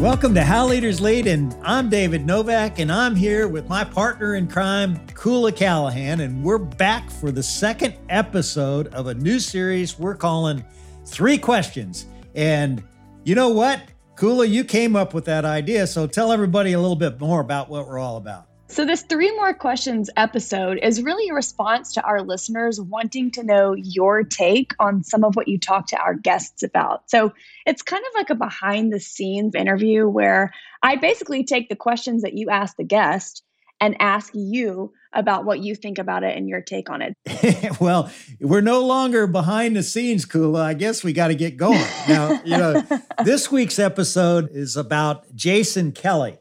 Welcome to How Leaders Lead, and I'm David Novak, and I'm here with my partner in crime, Kula Callahan, and we're back for the second episode of a new series we're calling Three Questions. And you know what? Kula, you came up with that idea, so tell everybody a little bit more about what we're all about. So, this three more questions episode is really a response to our listeners wanting to know your take on some of what you talk to our guests about. So, it's kind of like a behind the scenes interview where I basically take the questions that you ask the guest and ask you about what you think about it and your take on it. well, we're no longer behind the scenes, Kula. I guess we got to get going. Now, you know, this week's episode is about Jason Kelly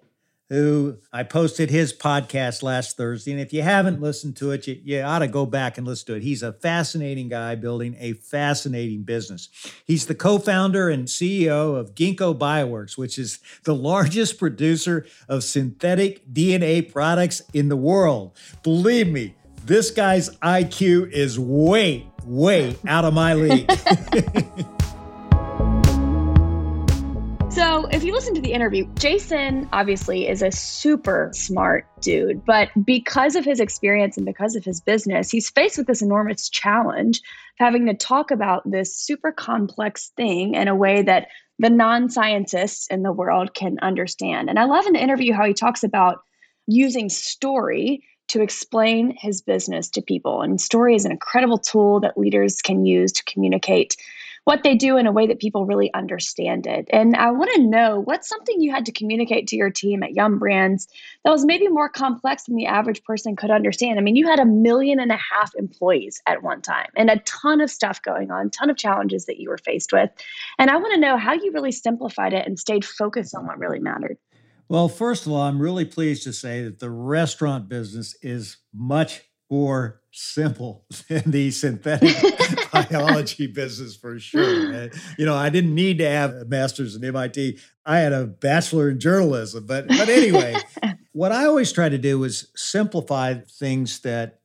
who I posted his podcast last Thursday. And if you haven't listened to it, you, you, ought to go back and listen to it. He's a fascinating guy building a fascinating business. He's the co founder and CEO of Ginkgo Bioworks, which is the largest producer of synthetic DNA products in the world. Believe me, this guy's IQ is way, way out of my league. if you listen to the interview, Jason obviously is a super smart dude, but because of his experience and because of his business, he's faced with this enormous challenge of having to talk about this super complex thing in a way that the non scientists in the world can understand. And I love in the interview how he talks about using story to explain his business to people. And story is an incredible tool that leaders can use to communicate what they do in a way that people really understand it. And I want to know what's something you had to communicate to your team at Yum Brands that was maybe more complex than the average person could understand. I mean, you had a million and a half employees at one time and a ton of stuff going on, ton of challenges that you were faced with. And I want to know how you really simplified it and stayed focused on what really mattered. Well, first of all, I'm really pleased to say that the restaurant business is much more simple than the synthetic biology business for sure. And, you know, I didn't need to have a master's in MIT. I had a bachelor in journalism. But but anyway, what I always try to do is simplify things that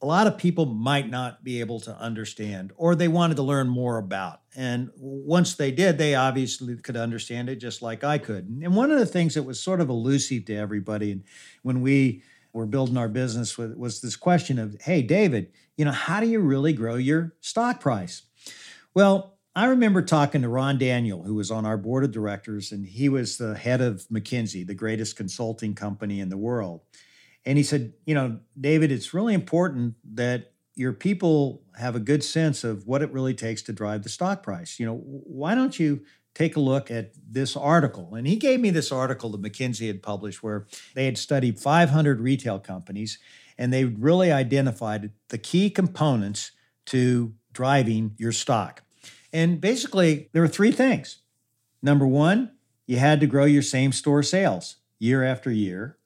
a lot of people might not be able to understand or they wanted to learn more about. And once they did, they obviously could understand it just like I could. And one of the things that was sort of elusive to everybody and when we we're building our business with was this question of, hey, David, you know, how do you really grow your stock price? Well, I remember talking to Ron Daniel, who was on our board of directors, and he was the head of McKinsey, the greatest consulting company in the world. And he said, you know, David, it's really important that your people have a good sense of what it really takes to drive the stock price. You know, why don't you take a look at this article. And he gave me this article that McKinsey had published where they had studied 500 retail companies and they really identified the key components to driving your stock. And basically, there were three things. Number one, you had to grow your same store sales year after year.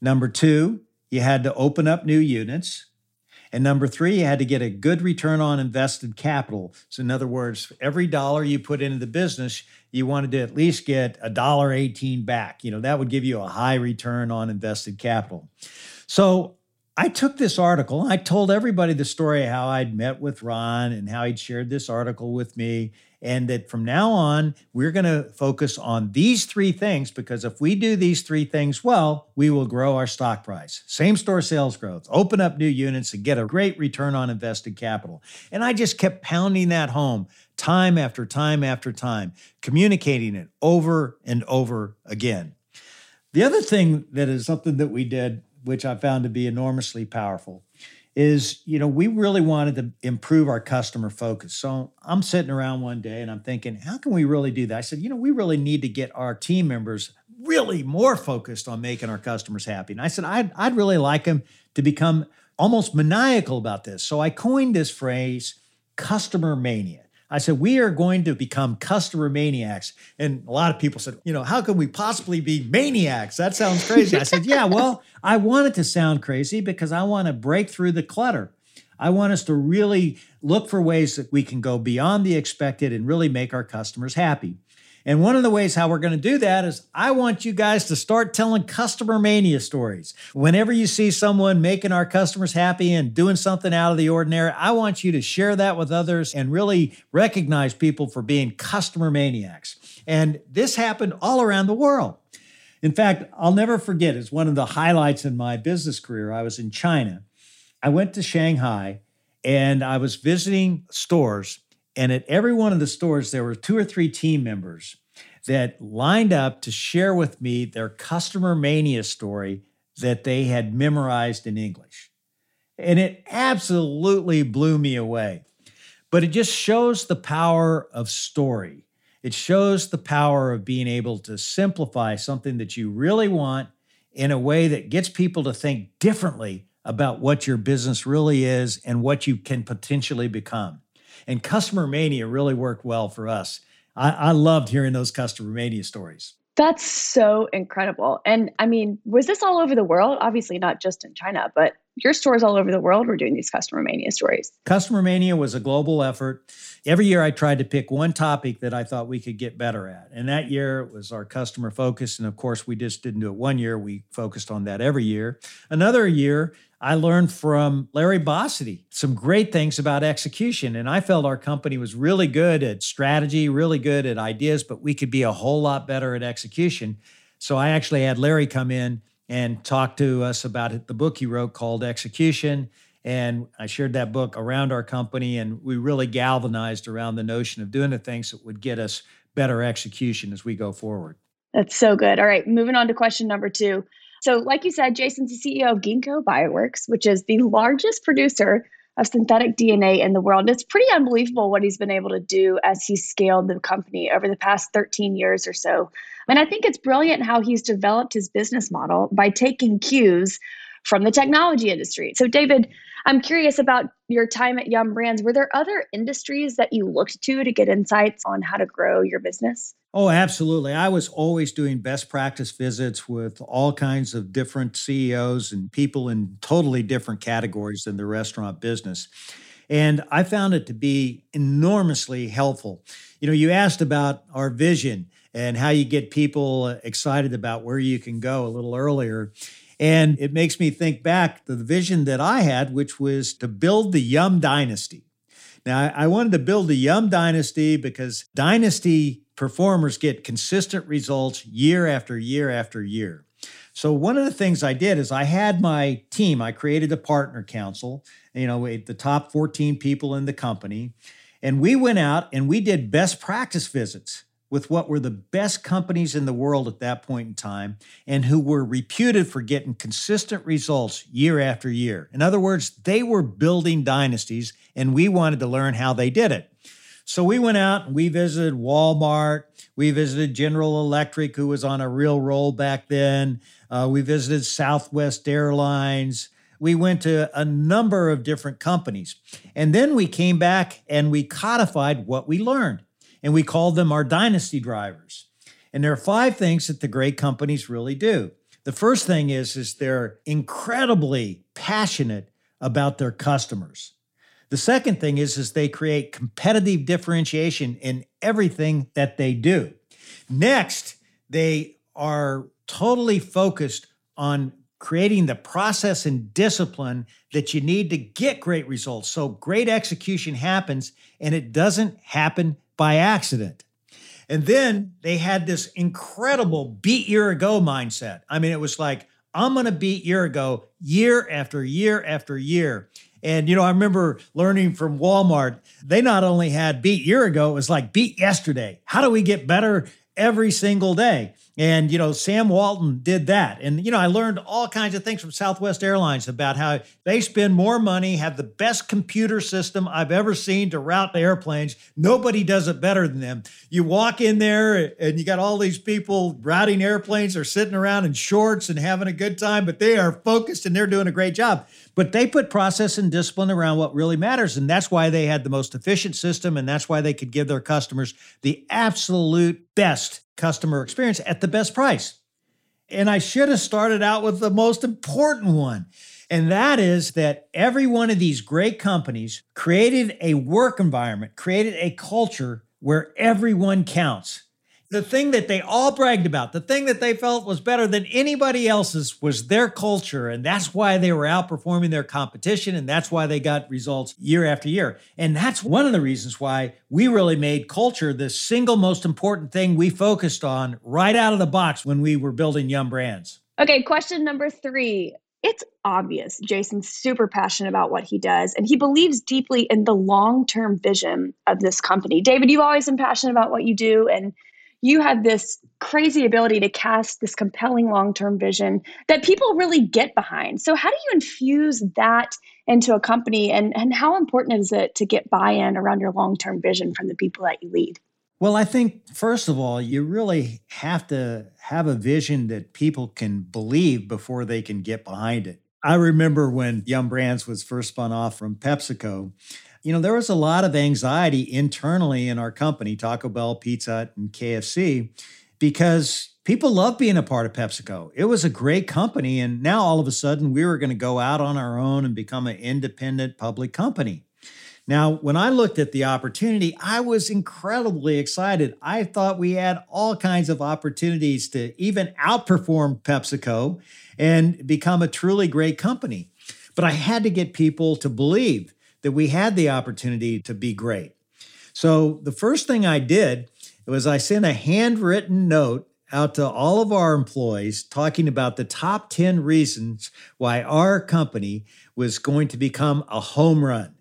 Number two, you had to open up new units. And number three, you had to get a good return on invested capital. So, in other words, every dollar you put into the business, you wanted to at least get a dollar 18 back. You know, that would give you a high return on invested capital. So, I took this article, I told everybody the story how I'd met with Ron and how he'd shared this article with me and that from now on, we're going to focus on these three things because if we do these three things well, we will grow our stock price. Same store sales growth, open up new units, and get a great return on invested capital. And I just kept pounding that home time after time after time, communicating it over and over again. The other thing that is something that we did, which I found to be enormously powerful, is you know we really wanted to improve our customer focus. So i'm sitting around one day and i'm thinking how can we really do that? I said you know we really need to get our team members really more focused on making our customers happy. And i said i'd, I'd really like them to become almost maniacal about this. So i coined this phrase customer mania I said, we are going to become customer maniacs. And a lot of people said, you know, how can we possibly be maniacs? That sounds crazy. I said, yeah, well, I want it to sound crazy because I want to break through the clutter. I want us to really look for ways that we can go beyond the expected and really make our customers happy. And one of the ways how we're going to do that is I want you guys to start telling customer mania stories. Whenever you see someone making our customers happy and doing something out of the ordinary, I want you to share that with others and really recognize people for being customer maniacs. And this happened all around the world. In fact, I'll never forget, it's one of the highlights in my business career. I was in China. I went to Shanghai and I was visiting stores and at every one of the stores, there were two or three team members that lined up to share with me their customer mania story that they had memorized in English. And it absolutely blew me away. But it just shows the power of story. It shows the power of being able to simplify something that you really want in a way that gets people to think differently about what your business really is and what you can potentially become. And customer mania really worked well for us. I, I loved hearing those customer mania stories. That's so incredible. And I mean, was this all over the world? Obviously, not just in China, but your stores all over the world were doing these customer mania stories. Customer mania was a global effort. Every year I tried to pick one topic that I thought we could get better at. And that year it was our customer focus. And of course, we just didn't do it one year, we focused on that every year. Another year, I learned from Larry Bossidy some great things about execution. And I felt our company was really good at strategy, really good at ideas, but we could be a whole lot better at execution. So I actually had Larry come in and talk to us about the book he wrote called Execution. And I shared that book around our company, and we really galvanized around the notion of doing the things that would get us better execution as we go forward. That's so good. All right, moving on to question number two. So, like you said, Jason's the CEO of Ginkgo Bioworks, which is the largest producer of synthetic DNA in the world. It's pretty unbelievable what he's been able to do as he's scaled the company over the past 13 years or so. And I think it's brilliant how he's developed his business model by taking cues from the technology industry. So, David, I'm curious about your time at Yum Brands. Were there other industries that you looked to to get insights on how to grow your business? Oh, absolutely. I was always doing best practice visits with all kinds of different CEOs and people in totally different categories than the restaurant business. And I found it to be enormously helpful. You know, you asked about our vision and how you get people excited about where you can go a little earlier. And it makes me think back to the vision that I had, which was to build the Yum Dynasty. Now, I wanted to build the Yum Dynasty because dynasty performers get consistent results year after year after year. So, one of the things I did is I had my team, I created a partner council, you know, the top 14 people in the company. And we went out and we did best practice visits with what were the best companies in the world at that point in time and who were reputed for getting consistent results year after year. In other words, they were building dynasties and we wanted to learn how they did it. So we went out and we visited Walmart. We visited General Electric, who was on a real roll back then. Uh, we visited Southwest Airlines. We went to a number of different companies. And then we came back and we codified what we learned and we called them our dynasty drivers. And there are five things that the great companies really do. The first thing is, is they're incredibly passionate about their customers. The second thing is, is they create competitive differentiation in everything that they do. Next, they are totally focused on creating the process and discipline that you need to get great results. So great execution happens and it doesn't happen by accident. And then they had this incredible beat year ago mindset. I mean, it was like, I'm going to beat year ago year after year after year. And, you know, I remember learning from Walmart, they not only had beat year ago, it was like beat yesterday. How do we get better every single day? And, you know, Sam Walton did that. And, you know, I learned all kinds of things from Southwest Airlines about how they spend more money, have the best computer system I've ever seen to route the airplanes. Nobody does it better than them. You walk in there and you got all these people routing airplanes, they're sitting around in shorts and having a good time, but they are focused and they're doing a great job. But they put process and discipline around what really matters. And that's why they had the most efficient system. And that's why they could give their customers the absolute best customer experience at the best price. And I should have started out with the most important one. And that is that every one of these great companies created a work environment, created a culture where everyone counts. The thing that they all bragged about, the thing that they felt was better than anybody else's was their culture. And that's why they were outperforming their competition. And that's why they got results year after year. And that's one of the reasons why we really made culture the single most important thing we focused on right out of the box when we were building Yum Brands. Okay, question number three. It's obvious Jason's super passionate about what he does, and he believes deeply in the long term vision of this company. David, you've always been passionate about what you do, and you have this crazy ability to cast this compelling long term vision that people really get behind. So, how do you infuse that into a company, and, and how important is it to get buy in around your long term vision from the people that you lead? Well, I think, first of all, you really have to have a vision that people can believe before they can get behind it. I remember when Yum Brands was first spun off from PepsiCo, you know, there was a lot of anxiety internally in our company, Taco Bell, Pizza Hut, and KFC, because people love being a part of PepsiCo. It was a great company. And now all of a sudden we were going to go out on our own and become an independent public company. Now, when I looked at the opportunity, I was incredibly excited. I thought we had all kinds of opportunities to even outperform PepsiCo and become a truly great company. But I had to get people to believe that we had the opportunity to be great. So the first thing I did was I sent a handwritten note out to all of our employees talking about the top 10 reasons why our company was going to become a home run.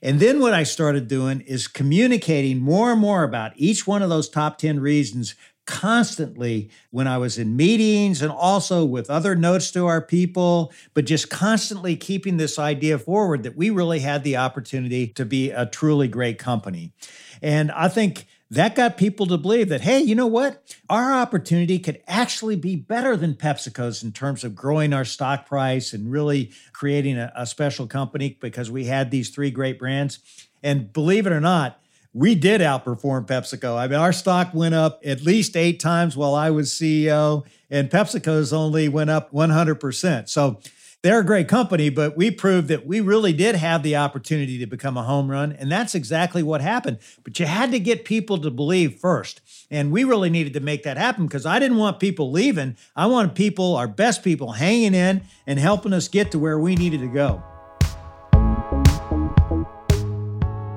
And then what I started doing is communicating more and more about each one of those top 10 reasons constantly when I was in meetings and also with other notes to our people, but just constantly keeping this idea forward that we really had the opportunity to be a truly great company. And I think that got people to believe that, hey, you know what? Our opportunity could actually be better than PepsiCo's in terms of growing our stock price and really creating a, a special company because we had these three great brands. And believe it or not, we did outperform PepsiCo. I mean, our stock went up at least eight times while I was CEO, and PepsiCo's only went up 100%. So they're a great company, but we proved that we really did have the opportunity to become a home run. And that's exactly what happened. But you had to get people to believe first. And we really needed to make that happen because I didn't want people leaving. I wanted people, our best people, hanging in and helping us get to where we needed to go.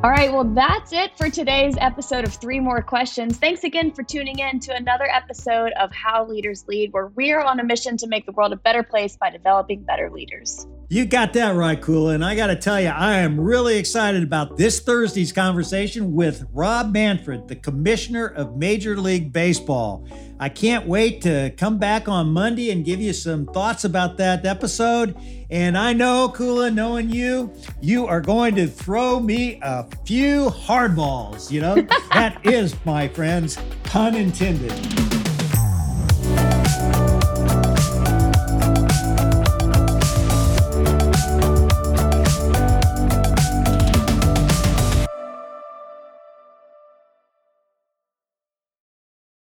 All right, well, that's it for today's episode of Three More Questions. Thanks again for tuning in to another episode of How Leaders Lead, where we're on a mission to make the world a better place by developing better leaders. You got that right, Kula. And I got to tell you, I am really excited about this Thursday's conversation with Rob Manfred, the Commissioner of Major League Baseball. I can't wait to come back on Monday and give you some thoughts about that episode. And I know, Kula, knowing you, you are going to throw me a few hardballs. You know, that is, my friends, pun intended.